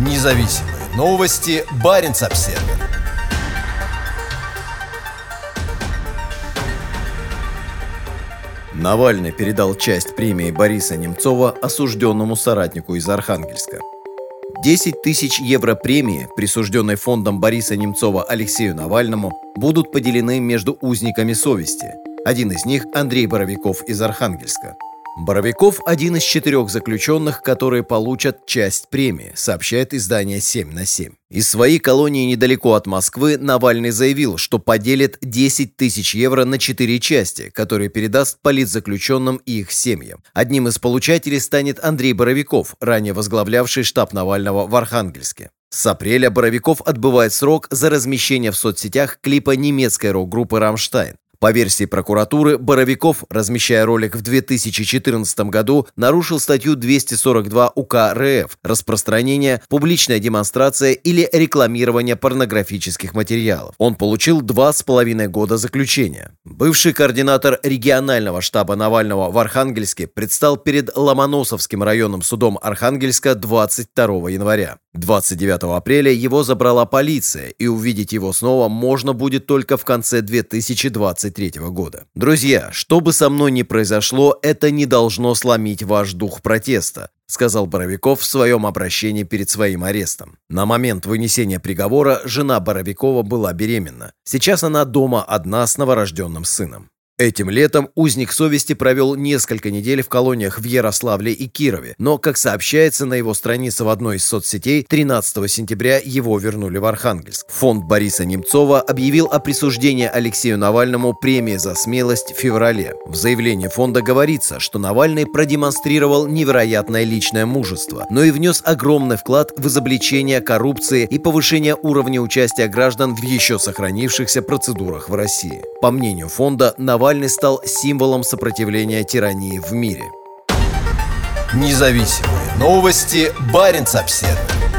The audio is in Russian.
Независимые новости. Барин обсерва Навальный передал часть премии Бориса Немцова осужденному соратнику из Архангельска. 10 тысяч евро премии, присужденной фондом Бориса Немцова Алексею Навальному, будут поделены между узниками совести. Один из них – Андрей Боровиков из Архангельска – Боровиков – один из четырех заключенных, которые получат часть премии, сообщает издание «7 на 7». Из своей колонии недалеко от Москвы Навальный заявил, что поделит 10 тысяч евро на четыре части, которые передаст политзаключенным и их семьям. Одним из получателей станет Андрей Боровиков, ранее возглавлявший штаб Навального в Архангельске. С апреля Боровиков отбывает срок за размещение в соцсетях клипа немецкой рок-группы «Рамштайн». По версии прокуратуры, Боровиков, размещая ролик в 2014 году, нарушил статью 242 УК РФ «Распространение, публичная демонстрация или рекламирование порнографических материалов». Он получил два с половиной года заключения. Бывший координатор регионального штаба Навального в Архангельске предстал перед Ломоносовским районным судом Архангельска 22 января. 29 апреля его забрала полиция, и увидеть его снова можно будет только в конце 2023 года. Друзья, что бы со мной ни произошло, это не должно сломить ваш дух протеста, сказал Боровиков в своем обращении перед своим арестом. На момент вынесения приговора жена Боровикова была беременна. Сейчас она дома одна с новорожденным сыном. Этим летом узник совести провел несколько недель в колониях в Ярославле и Кирове, но, как сообщается на его странице в одной из соцсетей, 13 сентября его вернули в Архангельск. Фонд Бориса Немцова объявил о присуждении Алексею Навальному премии за смелость в феврале. В заявлении фонда говорится, что Навальный продемонстрировал невероятное личное мужество, но и внес огромный вклад в изобличение коррупции и повышение уровня участия граждан в еще сохранившихся процедурах в России. По мнению фонда, Навальный Навальный стал символом сопротивления тирании в мире. Независимые новости. Барин обседный.